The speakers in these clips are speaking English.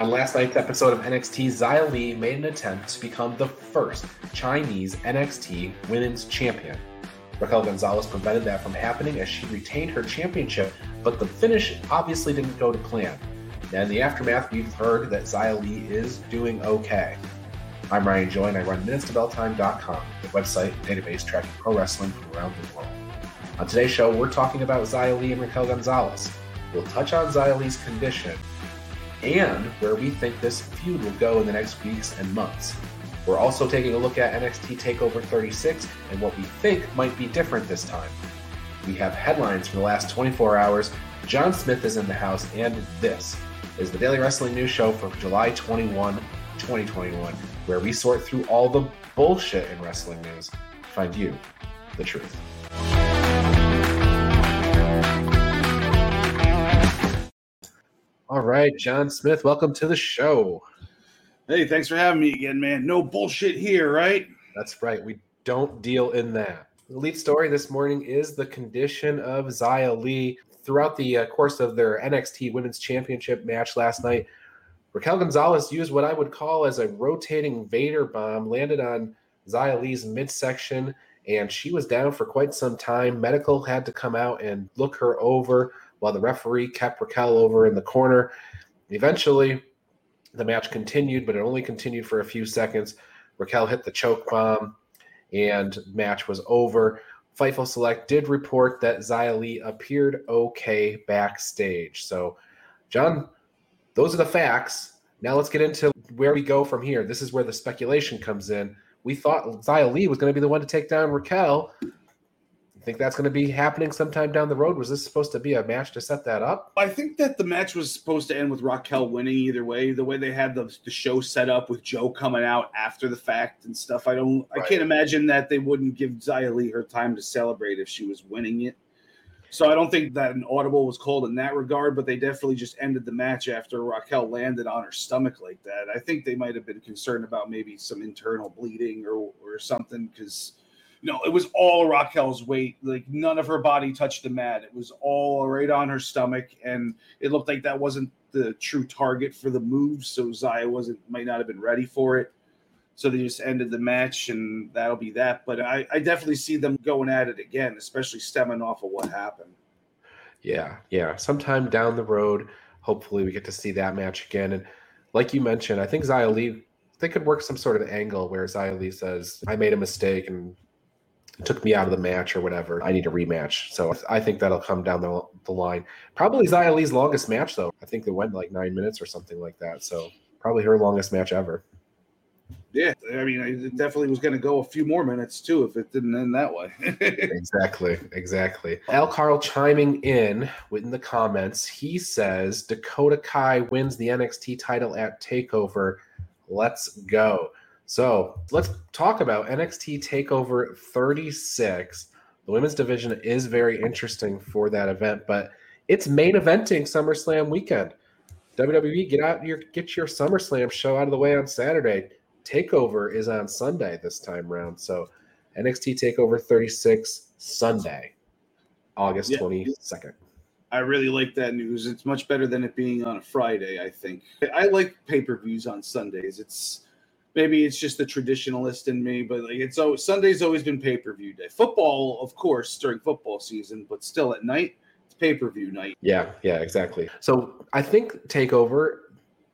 On last night's episode of NXT, Xia Li made an attempt to become the first Chinese NXT Women's Champion. Raquel Gonzalez prevented that from happening as she retained her championship, but the finish obviously didn't go to plan. And in the aftermath, we've heard that Xia Li is doing okay. I'm Ryan Joy, and I run minutestobelltime.com, the website and database tracking pro wrestling from around the world. On today's show, we're talking about Xia Li and Raquel Gonzalez. We'll touch on Xia Li's condition and where we think this feud will go in the next weeks and months. We're also taking a look at NXT TakeOver 36 and what we think might be different this time. We have headlines from the last 24 hours. John Smith is in the house, and this is the Daily Wrestling News Show for July 21, 2021, where we sort through all the bullshit in wrestling news to find you the truth. All right, John Smith, welcome to the show. Hey, thanks for having me again, man. No bullshit here, right? That's right. We don't deal in that. The lead story this morning is the condition of Xia Li. Throughout the uh, course of their NXT Women's Championship match last night, Raquel Gonzalez used what I would call as a rotating Vader bomb, landed on Xia Li's midsection, and she was down for quite some time. Medical had to come out and look her over while the referee kept Raquel over in the corner. Eventually, the match continued, but it only continued for a few seconds. Raquel hit the choke bomb, and match was over. Fightful Select did report that Xia Li appeared okay backstage. So, John, those are the facts. Now let's get into where we go from here. This is where the speculation comes in. We thought Xia Li was going to be the one to take down Raquel, think that's going to be happening sometime down the road? Was this supposed to be a match to set that up? I think that the match was supposed to end with Raquel winning either way. The way they had the, the show set up with Joe coming out after the fact and stuff, I don't, right. I can't imagine that they wouldn't give Xia Li her time to celebrate if she was winning it. So I don't think that an audible was called in that regard, but they definitely just ended the match after Raquel landed on her stomach like that. I think they might have been concerned about maybe some internal bleeding or or something because know, it was all Raquel's weight. Like none of her body touched the mat. It was all right on her stomach, and it looked like that wasn't the true target for the move. So Xia wasn't might not have been ready for it. So they just ended the match, and that'll be that. But I, I definitely see them going at it again, especially stemming off of what happened. Yeah, yeah. Sometime down the road, hopefully we get to see that match again. And like you mentioned, I think Xia Li they could work some sort of angle where Xia Li says, I made a mistake and took me out of the match or whatever. I need a rematch. So I think that'll come down the, the line. Probably Xia Li's longest match, though. I think it went like nine minutes or something like that. So probably her longest match ever. Yeah, I mean, it definitely was going to go a few more minutes too if it didn't end that way. exactly, exactly. Al Carl chiming in in the comments, he says Dakota Kai wins the NXT title at Takeover. Let's go. So let's talk about NXT TakeOver 36. The women's division is very interesting for that event, but it's main eventing SummerSlam weekend. WWE, get out your get your SummerSlam show out of the way on Saturday. Takeover is on Sunday this time round. So NXT TakeOver 36 Sunday, August yeah. 22nd. I really like that news. It's much better than it being on a Friday, I think. I like pay-per-views on Sundays. It's maybe it's just the traditionalist in me, but like it's always Sunday's always been pay per view day. Football, of course, during football season, but still at night, it's pay per view night. Yeah, yeah, exactly. So I think Takeover,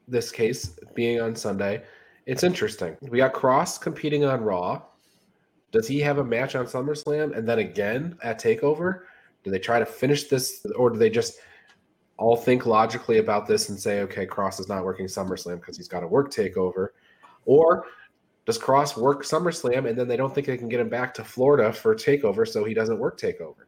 this case being on Sunday, it's interesting. We got Kross competing on Raw. Does he have a match on SummerSlam and then again at Takeover? Do they try to finish this, or do they just all think logically about this and say, okay, Kross is not working SummerSlam because he's got to work Takeover? Or does Kross work SummerSlam and then they don't think they can get him back to Florida for Takeover, so he doesn't work Takeover?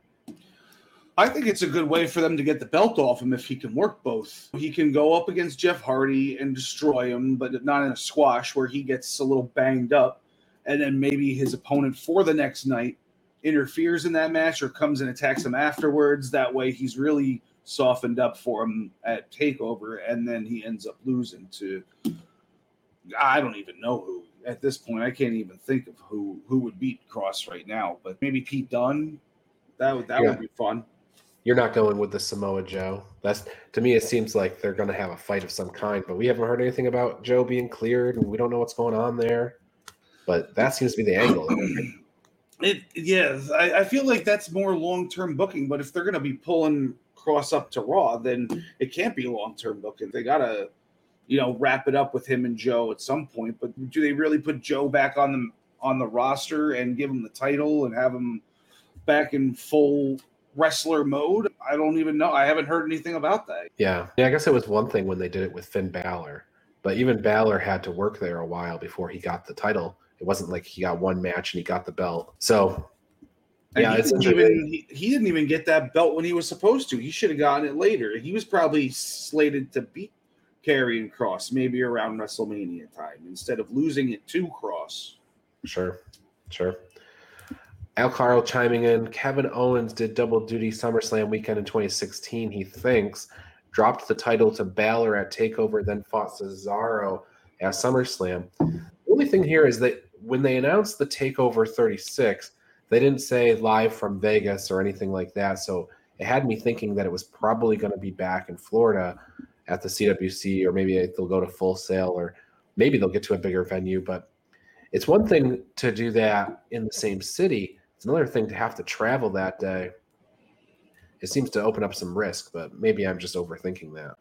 I think it's a good way for them to get the belt off him if he can work both. He can go up against Jeff Hardy and destroy him, but not in a squash where he gets a little banged up. And then maybe his opponent for the next night interferes in that match or comes and attacks him afterwards. That way he's really softened up for him at TakeOver, and then he ends up losing to I don't even know who at this point. I can't even think of who who would beat Kross right now. But maybe Pete Dunne. That would that yeah. would be fun. You're not going with the Samoa Joe. That's to me. It seems like they're going to have a fight of some kind, but we haven't heard anything about Joe being cleared, and we don't know what's going on there. But that seems to be the angle. It yeah, I, I feel like that's more long term booking. But if they're going to be pulling Kross up to Raw, then it can't be long term booking. They got to, you know, wrap it up with him and Joe at some point. But do they really put Joe back on the on the roster and give him the title and have him back in full wrestler mode? I don't even know. I haven't heard anything about that. Yeah, yeah. I guess it was one thing when they did it with Finn Balor, but even Balor had to work there a while before he got the title. It wasn't like he got one match and he got the belt. So and yeah, he didn't, even, he, he, didn't even get that belt when he was supposed to. He should have gotten it later. He was probably slated to beat Karrion Kross maybe around WrestleMania time instead of losing it to Kross. Sure, sure. Al Carl chiming in. Kevin Owens did double duty SummerSlam weekend in 2016. He thinks dropped the title to Balor at Takeover, then fought Cesaro at SummerSlam. The only thing here is that when they announced the Takeover 36 they didn't say live from Vegas or anything like that. So it had me thinking that it was probably going to be back in Florida at the CWC, or maybe they'll go to Full Sail, or maybe they'll get to a bigger venue. But it's one thing to do that in the same city. It's another thing to have to travel that day. It seems to open up some risk, but maybe I'm just overthinking that.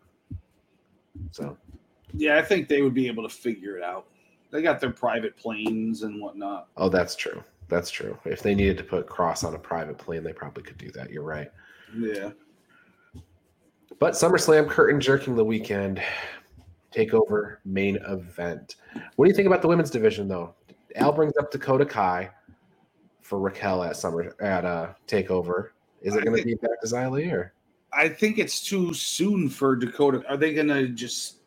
So, yeah, I think they would be able to figure it out. They got their private planes and whatnot. Oh, that's true. That's true. If they needed to put Kross on a private plane, they probably could do that. You're right. Yeah. But SummerSlam curtain jerking the weekend. Takeover main event. What do you think about the women's division though? Al brings up Dakota Kai for Raquel at Summer at uh Takeover. Is it going to be back to Li or? I think it's too soon for Dakota. Are they going to just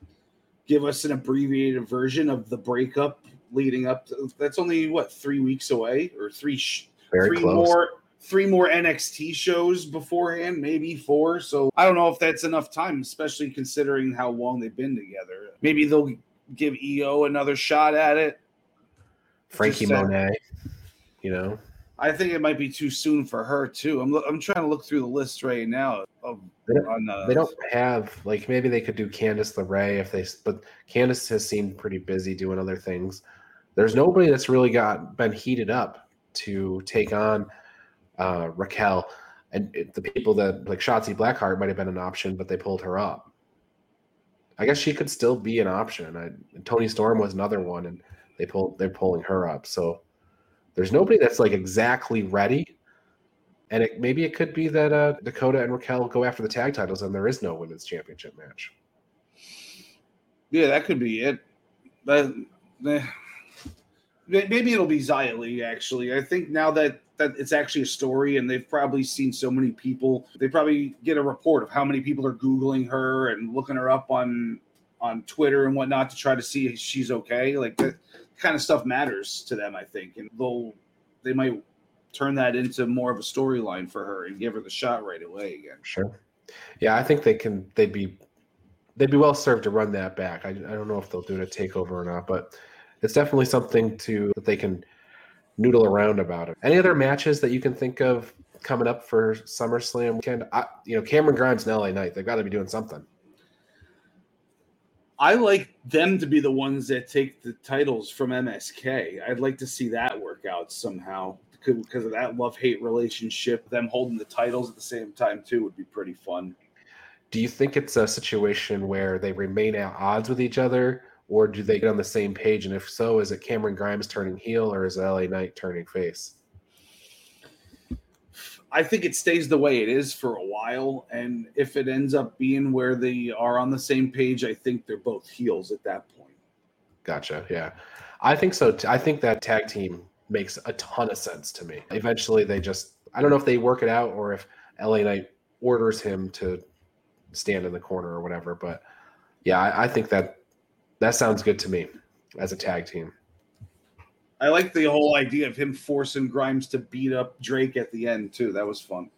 give us an abbreviated version of the breakup leading up to that's only what three weeks away or three sh- three close. more three more NXT shows beforehand, maybe four. So I don't know if that's enough time, especially considering how long they've been together. Maybe they'll give Io another shot at it. Frankie Monet, you know. I think it might be too soon for her too. I'm I'm trying to look through the list right now. Of, they, don't, on, uh, they don't have like maybe they could do Candice LeRae if they, but Candice has seemed pretty busy doing other things there's nobody that's really got been heated up to take on uh, Raquel. And it, the people that like Shotzi Blackheart might have been an option, but they pulled her up. I guess she could still be an option. I, Toni Storm was another one, and they pulled they're pulling her up. So there's nobody that's like exactly ready. And it, maybe it could be that uh, Dakota and Raquel go after the tag titles, and there is no women's championship match. Yeah, that could be it. But Maybe it'll be Xia. Actually, I think now that that it's actually a story, and they've probably seen so many people, they probably get a report of how many people are googling her and looking her up on on Twitter and whatnot to try to see if she's okay. Like that kind of stuff matters to them, I think, and they'll they might turn that into more of a storyline for her and give her the shot right away again. Sure. Yeah, I think they can. They'd be they'd be well served to run that back. I, I don't know if they'll do it a takeover or not, but it's definitely something to that they can noodle around about it. Any other matches that you can think of coming up for SummerSlam weekend? I, you know, Cameron Grimes and LA Knight, they've got to be doing something. I like them to be the ones that take the titles from MSK. I'd like to see that work out somehow because of that love hate relationship. Them holding the titles at the same time too would be pretty fun. Do you think it's a situation where they remain at odds with each other, or do they get on the same page? And if so, is it Cameron Grimes turning heel or is LA Knight turning face? I think it stays the way it is for a while. And if it ends up being where they are on the same page, I think they're both heels at that point. Gotcha. Yeah. I think so. I think that tag team makes a ton of sense to me. Eventually, they just, I don't know if they work it out or if LA Knight orders him to stand in the corner or whatever. But yeah, I, I think that that sounds good to me as a tag team. I like the whole idea of him forcing Grimes to beat up Drake at the end too. That was fun.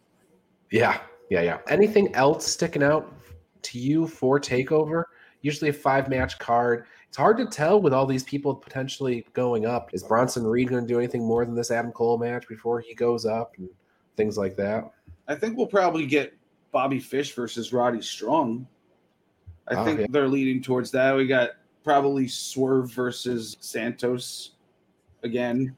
Yeah, yeah, yeah. Anything else sticking out to you for Takeover? Usually a five match card. It's hard to tell with all these people potentially going up. Is Bronson Reed going to do anything more than this Adam Cole match before he goes up and things like that? I think we'll probably get Bobby Fish versus Roddy Strong. I Oh, think yeah. they're leading towards that. We got probably Swerve versus Santos again.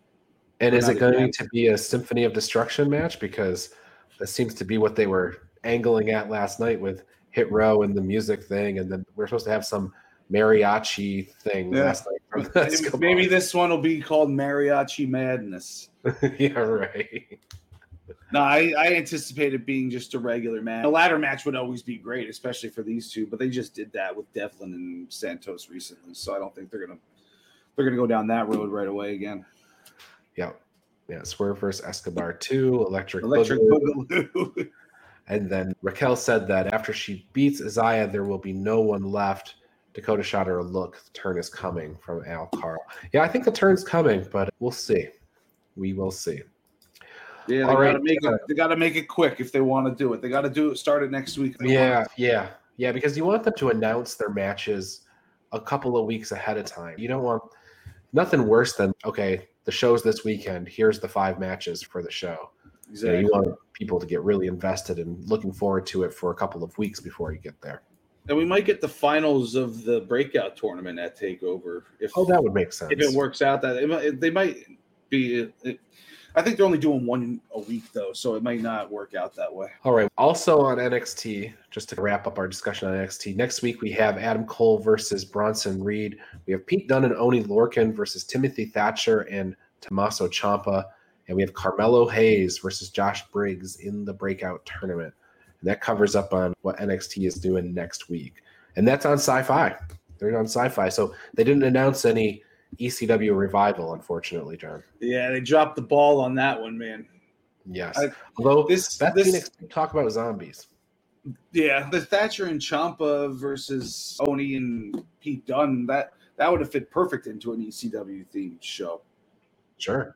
And is it going to be a Symphony of Destruction match? Because that seems to be what they were angling at last night with Hit Row and the music thing, and then we're supposed to have some mariachi thing Yeah. last night. From Maybe, maybe this one will be called Mariachi Madness. yeah, right. No, I, I anticipate it being just a regular match. The ladder match would always be great, especially for these two, but they just did that with Devlin and Santos recently, so I don't think they're gonna they're gonna go down that road right away again. Yeah, yeah. Swerve versus Escobar two, Electric, Electric Boogaloo. Boogaloo. And then Raquel said that after she beats Isaiah, there will be no one left. Dakota shot her a look. The turn is coming from Al Carl. Yeah, I think the turn's coming, but we'll see. We will see. Yeah, they All gotta right. make it uh, they gotta make it quick if they want to do it. They gotta do it start it next week. Yeah, want yeah, yeah. Because you want them to announce their matches a couple of weeks ahead of time. You don't want nothing worse than okay, the show's this weekend. Here's the five matches for the show. to. You, know, you want people to get really invested and looking forward to it for a couple of weeks before you get there. And we might get the finals of the breakout tournament at Takeover if Oh, that would make sense. if it works out. That it, they might be. It, I think they're only doing one a week though, so it might not work out that way. All right. Also on NXT, just to wrap up our discussion on NXT, next week we have Adam Cole versus Bronson Reed. We have Pete Dunne and Oni Lorcan versus Timothy Thatcher and Tommaso Ciampa. And we have Carmelo Hayes versus Josh Briggs in the breakout tournament. And that covers up on what NXT is doing next week. And that's on Syfy. They're on Syfy. So they didn't announce any ECW revival, unfortunately, John. Yeah, they dropped the ball on that one, man. Yes. I- Although This, this Phoenix talk about zombies. yeah, the Thatcher and Ciampa versus Oni and Pete Dunne that that would have fit perfect into an ECW themed show. Sure.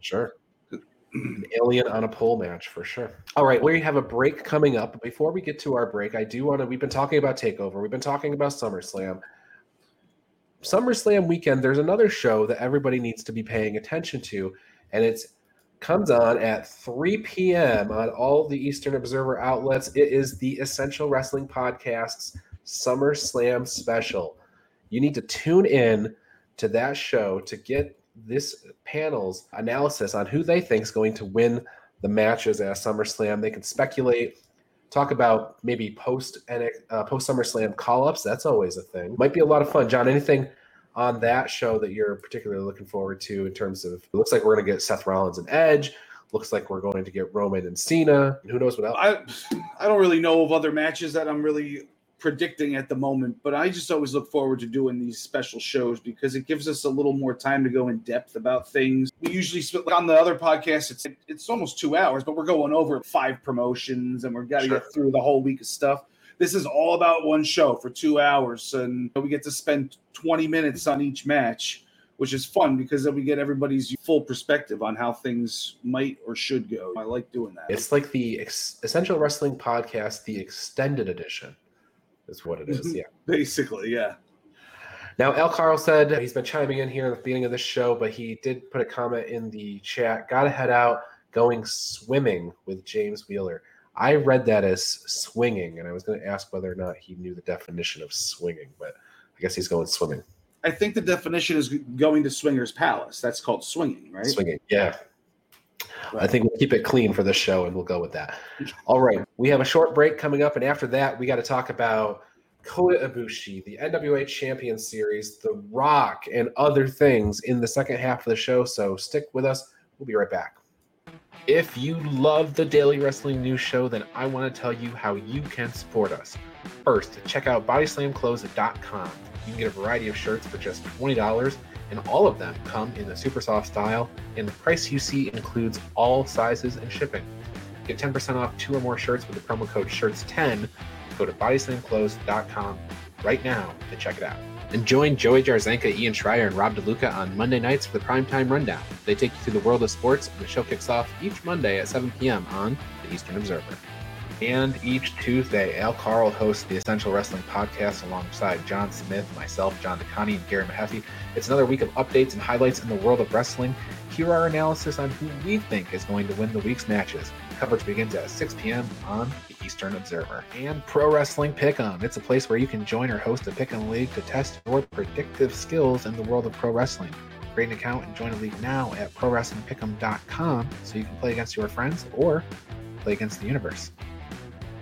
Sure. An alien on a pole match for sure. All right, we have a break coming up. Before we get to our break, I do want to. We've been talking about Takeover. We've been talking about SummerSlam. SummerSlam weekend. There's another show that everybody needs to be paying attention to, and it comes on at 3 p.m. on all the Eastern Observer outlets. It is the Essential Wrestling Podcast's SummerSlam special. You need to tune in to that show to get this panel's analysis on who they think is going to win the matches at SummerSlam. They can speculate, talk about maybe post uh, post SummerSlam call ups. That's always a thing. Might be a lot of fun. John, anything on that show that you're particularly looking forward to in terms of? Looks like we're going to get Seth Rollins and Edge. Looks like we're going to get Roman and Cena. And who knows what else? I I don't really know of other matches that I'm really predicting at the moment, but I just always look forward to doing these special shows because it gives us a little more time to go in depth about things. We usually spend on the other podcast, it's it's almost two hours, but we're going over five promotions and we've got to Sure. get through the whole week of stuff. This is all about one show for two hours, and we get to spend 20 minutes on each match, which is fun because then we get everybody's full perspective on how things might or should go. I like doing that. It's like the ex- Essential Wrestling Podcast, the extended edition, is what it is. Mm-hmm. Yeah. Basically, yeah. Now, Al Carl said he's been chiming in here at the beginning of the show, but he did put a comment in the chat. Got to head out going swimming with James Wheeler. I read that as swinging, and I was going to ask whether or not he knew the definition of swinging, but I guess he's going swimming. I think the definition is going to Swingers Palace. That's called swinging, right? Swinging, yeah. I think we'll keep it clean for this show, and we'll go with that. All right, we have a short break coming up, and after that, we got to talk about Kota Ibushi, the NWA Champion Series, The Rock, and other things in the second half of the show. So stick with us. We'll be right back. If you love the Daily Wrestling News Show, then I want to tell you how you can support us. First, check out bodyslamclothes.com. You can get a variety of shirts for just $20, and all of them come in the super soft style, and the price you see includes all sizes and shipping. Get 10% off two or more shirts with the promo code SHIRTS10. Go to bodyslamclothes.com right now to check it out. And join Joey Jarzenka, Ian Schreier, and Rob DeLuca on Monday nights for the Primetime Rundown. They take you through the world of sports, and the show kicks off each Monday at 7 p.m. on the Eastern Observer. And each Tuesday, Al Carl hosts the Essential Wrestling Podcast alongside John Smith, myself, John DeConnie, and Gary Mahaffey. It's another week of updates and highlights in the world of wrestling. Here are our analysis on who we think is going to win the week's matches. Coverage begins at 6 p.m. on the Eastern Observer. And Pro Wrestling Pick'em. It's a place where you can join or host a pick'em league to test your predictive skills in the world of pro wrestling. Create an account and join a league now at ProWrestlingPick'em.com so you can play against your friends or play against the universe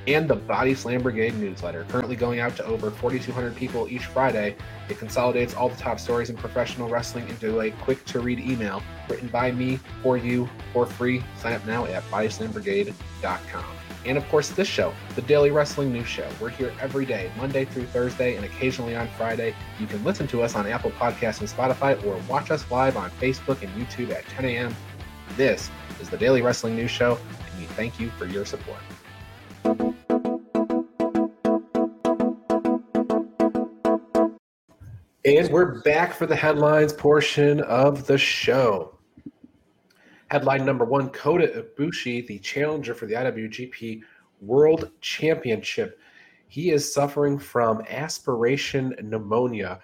and the Body Slam Brigade newsletter, currently going out to over 4,200 people each Friday. It consolidates all the top stories in professional wrestling into a quick to read email written by me for you for free. Sign up now at bodyslambrigade.com. And of course, this show, the Daily Wrestling News Show. We're here every day, Monday through Thursday, and occasionally on Friday. You can listen to us on Apple Podcasts and Spotify, or watch us live on Facebook and YouTube at 10 a.m. This is the Daily Wrestling News Show, and we thank you for your support. And we're back for the headlines portion of the show. Headline number one Kota Ibushi, the challenger for the IWGP World Championship. He is suffering from aspiration pneumonia.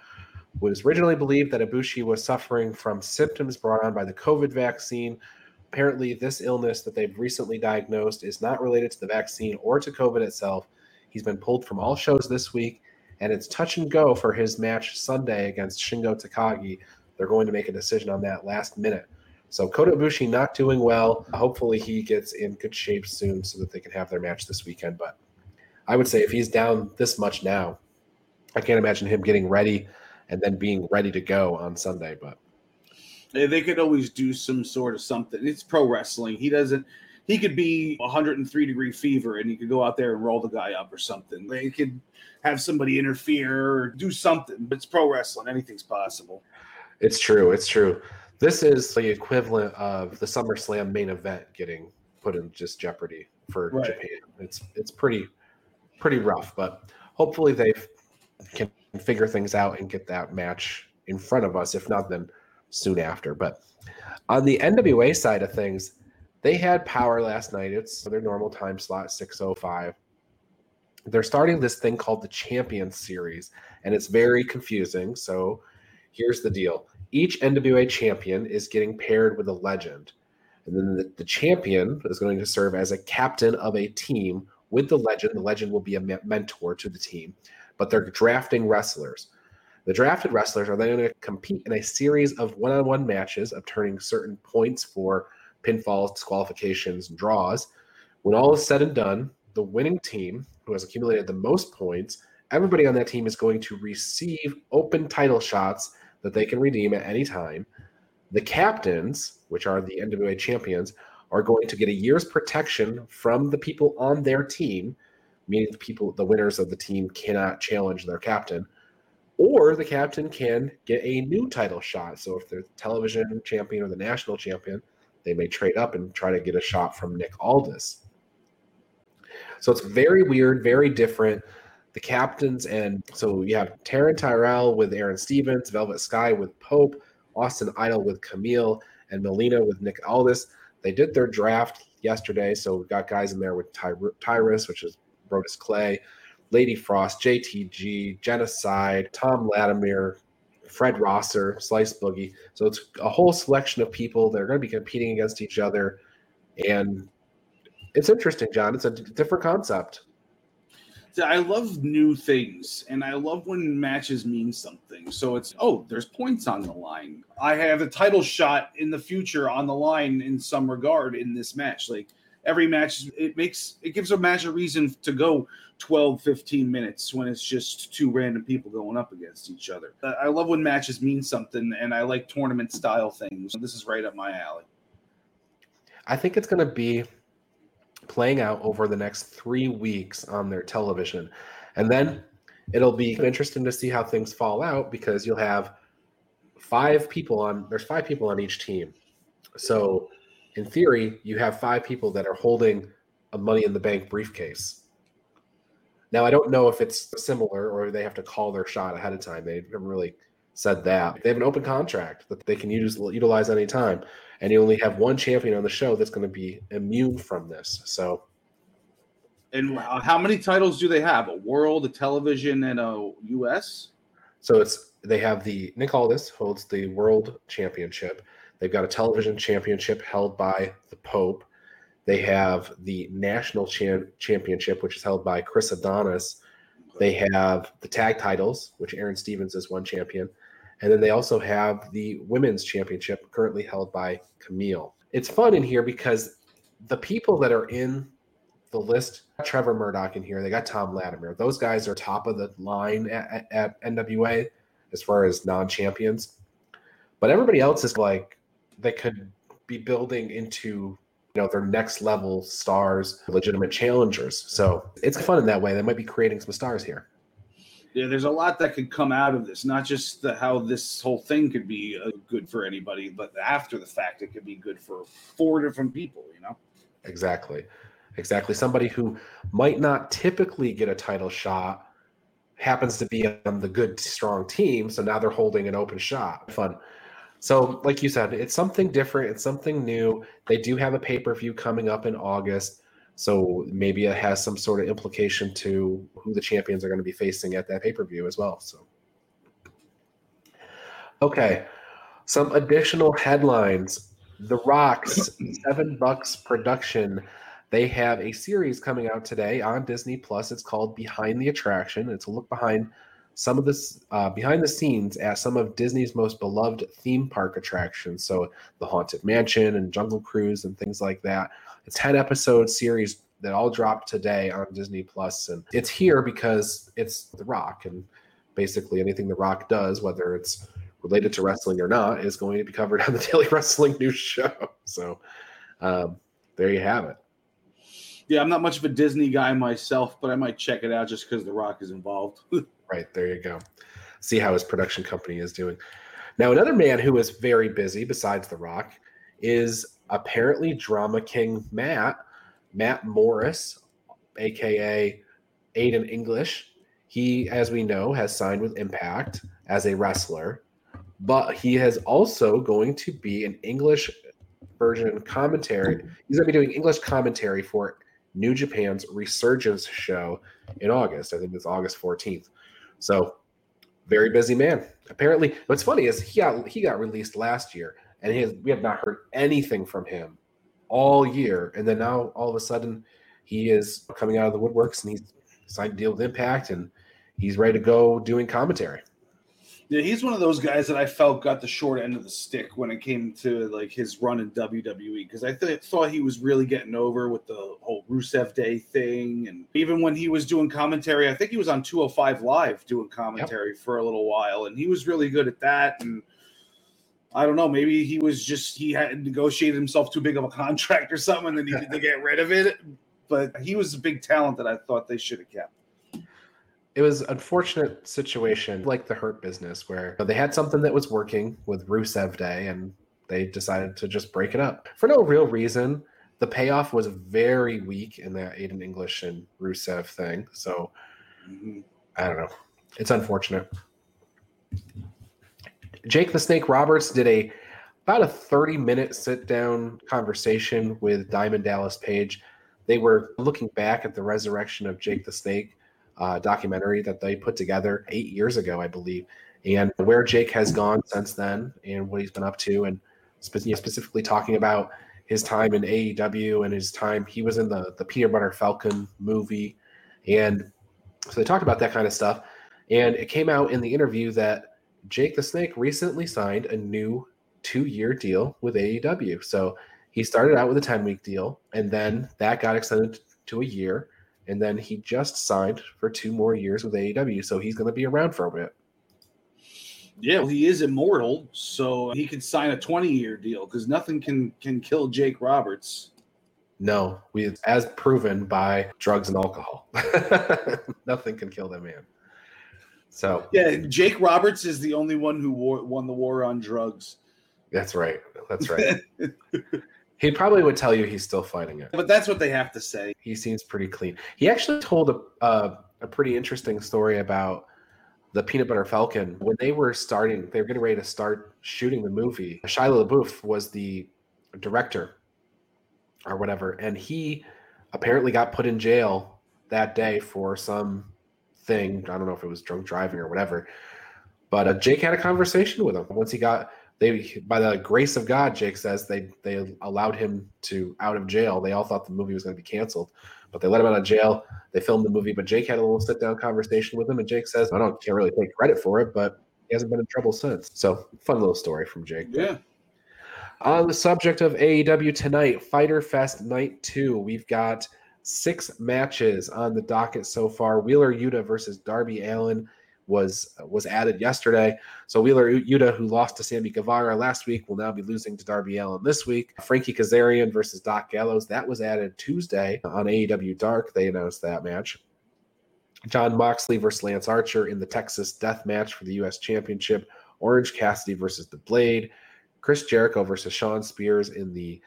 It was originally believed that Ibushi was suffering from symptoms brought on by the COVID vaccine. Apparently, this illness that they've recently diagnosed is not related to the vaccine or to COVID itself. He's been pulled from all shows this week and it's touch and go for his match Sunday against Shingo Takagi. They're going to make a decision on that last minute. So Kota Ibushi not doing well. Hopefully he gets in good shape soon so that they can have their match this weekend. But I would say if he's down this much now, I can't imagine him getting ready and then being ready to go on Sunday. But they could always do some sort of something. It's pro wrestling. He doesn't. He could be 103 degree fever, and he could go out there and roll the guy up or something. They could have somebody interfere or do something. But it's pro wrestling; anything's possible. It's true. It's true. This is the equivalent of the SummerSlam main event getting put in just jeopardy for right. Japan. It's it's pretty pretty rough, but hopefully they can figure things out and get that match in front of us. If not, then soon after. But on the NWA side of things, they had power last night. It's their normal time slot, six oh five they're starting this thing called the Champions Series, and it's very confusing. So here's the deal each NWA champion is getting paired with a legend. And then the, the, champion is going to serve as a captain of a team with the legend. The legend will be a mentor to the team, but they're drafting wrestlers. The drafted wrestlers are then going to compete in a series of one on one matches of turning certain points for pinfalls, disqualifications, and draws. When all is said and done, the winning team who has accumulated the most points, everybody on that team is going to receive open title shots that they can redeem at any time. The captains, which are the NWA champions, are going to get a year's protection from the people on their team, meaning the people, the winners of the team cannot challenge their captain, or the captain can get a new title shot. So if they're the television champion or the national champion, they may trade up and try to get a shot from Nick Aldis. So it's very weird, very different. The captains and so you have Taryn Terrell with Aron Stevens, Velvet Sky with Pope, Austin Idol with Kamille, and Melina with Nick Aldis. They did their draft yesterday, so we've got guys in there with Ty- Tyrus, which is Brodus Clay, Lady Frost, JTG, Genocide, Tom Latimer, Fred Rosser, Slice Boogie. So it's a whole selection of people that are going to be competing against each other. And it's interesting, John. It's a d- different concept. I love new things and I love when matches mean something. So it's, oh, there's points on the line. I have a title shot in the future on the line in some regard in this match. Like every match, it makes, it gives a match a reason to go 12, 15 minutes when it's just two random people going up against each other. I love when matches mean something and I like tournament style things. This is right up my alley. I think it's going to be playing out over the next three weeks on their television. And then it'll be interesting to see how things fall out because you'll have five people on there's five people on each team. So in theory, you have five people that are holding a money in the bank briefcase. Now I don't know if it's similar or they have to call their shot ahead of time. They haven't really said that. They have an open contract that they can use utilize anytime and you only have one champion on the show that's going to be immune from this. So, and uh, how many titles do they have? A world, a television, and a U.S. So it's they have the Nick Aldis holds the world championship. They've got a television championship held by the Pope. They have the national cha- championship, which is held by Chris Adonis. They have the tag titles, which Aron Stevens is one champion. And then they also have the women's championship, currently held by Kamille. It's fun in here because the people that are in the list, Trevor Murdoch in here, they got Tom Latimer. Those guys are top of the line at, at NWA as far as non champions. But everybody else is like, they could be building into you know their next level stars, legitimate challengers. So it's fun in that way. They might be creating some stars here. Yeah, there's a lot that could come out of this. Not just the, how this whole thing could be uh, good for anybody, but after the fact, it could be good for four different people. You know. Exactly, exactly. Somebody who might not typically get a title shot happens to be on the good, strong team, so now they're holding an open shot. Fun. So, like you said, it's something different. It's something new. They do have a pay per view coming up in August. So maybe it has some sort of implication to who the champions are going to be facing at that pay per view as well. So, okay, some additional headlines. The Rock's Seven Bucks production. They have a series coming out today on Disney Plus. It's called Behind the Attraction. It's a look behind some of this uh, behind the scenes at some of Disney's most beloved theme park attractions. So the Haunted Mansion and Jungle Cruise and things like that. It's 10 episode series that all dropped today on Disney Plus, and it's here because it's The Rock, and basically anything The Rock does, whether it's related to wrestling or not, is going to be covered on the Daily Wrestling News Show. So um, there you have it. Yeah, I'm not much of a Disney guy myself, but I might check it out just because The Rock is involved. Right there you go. See how his production company is doing. Now, another man who is very busy besides The Rock is apparently drama king Matt, Matt Morris, aka Aiden English. He, as we know, has signed with Impact as a wrestler, but he is also going to be an English version commentary. He's going to be doing English commentary for New Japan's Resurgence show in August. I think it's August 14th. So very busy man. Apparently, what's funny is he got he got released last year, and has, we have not heard anything from him all year. And then now all of a sudden, he is coming out of the woodworks, and he's signed a deal with Impact, and he's ready to go doing commentary. Yeah, he's one of those guys that I felt got the short end of the stick when it came to like his run in WWE because I th- thought he was really getting over with the whole Rusev Day thing, and even when he was doing commentary, I think he was on 205 Live doing commentary yep. for a little while, and he was really good at that. And I don't know, maybe he was just he had negotiated himself too big of a contract or something, and needed to get rid of it. But he was a big talent that I thought they should have kept it was unfortunate situation like the hurt business where they had something that was working with Rusev Day and they decided to just break it up for no real reason. The payoff was very weak in that Aiden English and Rusev thing. So. I don't know. It's unfortunate. Jake the Snake Roberts did a about a 30 minute sit down conversation with Diamond Dallas Page. They were looking back at the resurrection of Jake the Snake uh, documentary that they put together eight years ago, I believe, and where Jake has gone since then and what he's been up to, and spe- you know, specifically talking about his time in AEW and his time he was in the the Peanut Butter Falcon movie, and so they talked about that kind of stuff, and it came out in the interview that Jake the Snake recently signed a new two year deal with AEW. So he started out with a 10 week deal, and then that got extended to a year and then he just signed for two more years with AEW, so he's going to be around for a bit. Yeah, well, he is immortal, so he could sign a 20-year deal because nothing can can kill Jake Roberts. No, we as proven by drugs and alcohol. nothing can kill that man. So yeah, Jake Roberts is the only one who wore, won the war on drugs. That's right. That's right. He probably would tell you he's still fighting it. But that's what they have to say. He seems pretty clean. He actually told a uh, a pretty interesting story about the Peanut Butter Falcon when they were starting. They were getting ready to start shooting the movie. Shia LaBeouf was the director, or whatever, and he apparently got put in jail that day for some thing. I don't know if it was drunk driving or whatever. But uh, Jake had a conversation with him once he got they by the grace of God, Jake says they they allowed him to out of jail. They all thought the movie was going to be canceled, but they let him out of jail. They filmed the movie, but Jake had a little sit down conversation with him, and Jake says, "I don't can't really take credit for it, but he hasn't been in trouble since." So fun little story from Jake. Yeah. On the subject of AEW tonight, Fyter Fest Night Two, we've got six matches on the docket so far. Wheeler Yuta versus Darby Allin was was added yesterday. So Wheeler Yuta, who lost to Sammy Guevara last week, will now be losing to Darby Allin this week. Frankie Kazarian versus Doc Gallows that was added Tuesday on AEW Dark. They announced that match. Jon Moxley versus Lance Archer in the Texas Death Match for the U.S. Championship. Orange Cassidy versus The Blade. Chris Jericho versus Shawn Spears in the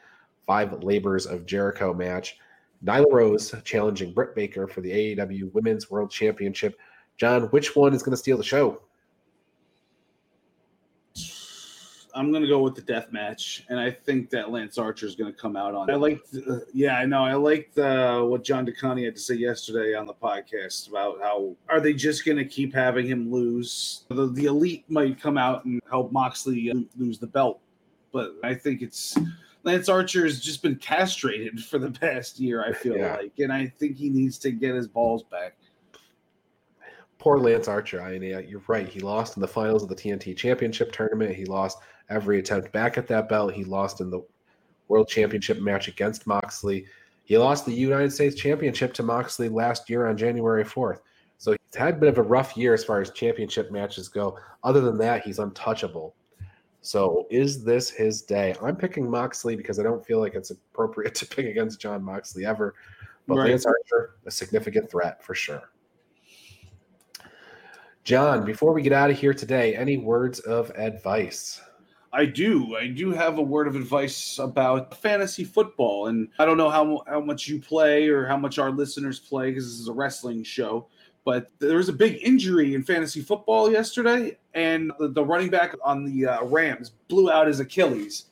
Five Labors of Jericho match. Nyla Rose challenging Britt Baker for the AEW Women's World Championship. John, which one is going to steal the show? I'm going to go with the death match, and I think that Lance Archer is going to come out on. I like, uh, yeah, I know. I liked uh, what John DeConnie had to say yesterday on the podcast about how are they just going to keep having him lose? The, the elite might come out and help Moxley uh, lose the belt, but I think it's Lance Archer has just been castrated for the past year. I feel yeah. like, and I think he needs to get his balls back poor Lance Archer. I mean, you're right. He lost in the finals of the TNT Championship tournament. He lost every attempt back at that belt. He lost in the World Championship match against Moxley. He lost the United States Championship to Moxley last year on January 4th. So he's had a bit of a rough year as far as championship matches go. Other than that, he's untouchable. So is this his day? I'm picking Moxley because I don't feel like it's appropriate to pick against Jon Moxley ever. But right. Lance Archer, a significant threat for sure. John, before we get out of here today, any words of advice? I do. I do have a word of advice about fantasy football. And I don't know how, how much you play or how much our listeners play because this is a wrestling show. But there was a big injury in fantasy football yesterday, and the, the running back on the uh, Rams blew out his Achilles.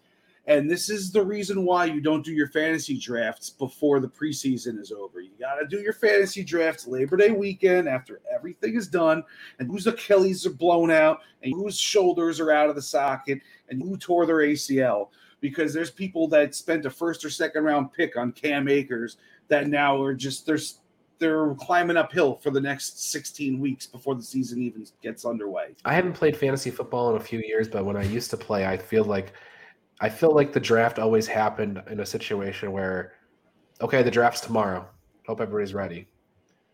And this is the reason why you don't do your fantasy drafts before the preseason is over. You got to do your fantasy drafts Labor Day weekend after everything is done and whose Achilles are blown out and whose shoulders are out of the socket and who tore their ACL. Because there's people that spent a first or second round pick on Cam Akers that now are just there's they're climbing uphill for the next 16 weeks before the season even gets underway. I haven't played fantasy football in a few years, but when I used to play, I feel like I feel like the draft always happened in a situation where, okay, the draft's tomorrow. Hope everybody's ready.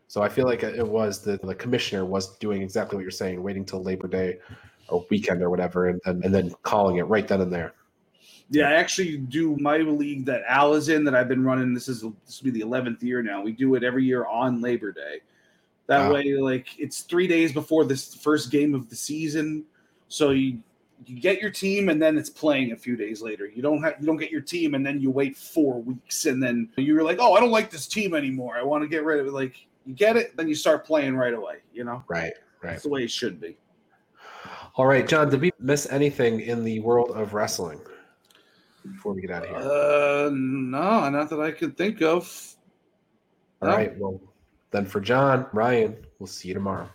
So I feel like it was the, the commissioner was doing exactly what you're saying, waiting till Labor Day or weekend or whatever, and then and then calling it right then and there. Yeah, I actually do my league that Al is in that I've been running. This is this will be the eleventh year now. We do it every year on Labor Day. That wow. way, like it's three days before this first game of the season. So you you get your team and then it's playing a few days later. You don't have you don't get your team and then you wait four weeks and then you're like, oh, I don't like this team anymore. I want to get rid of it. Like you get it, then you start playing right away. You know, right, right. That's the way it should be. All right, John. Did we miss anything in the world of wrestling before we get out of here? Uh, no, not that I could think of. All no. right. Well, then for John, Ryan, we'll see you tomorrow.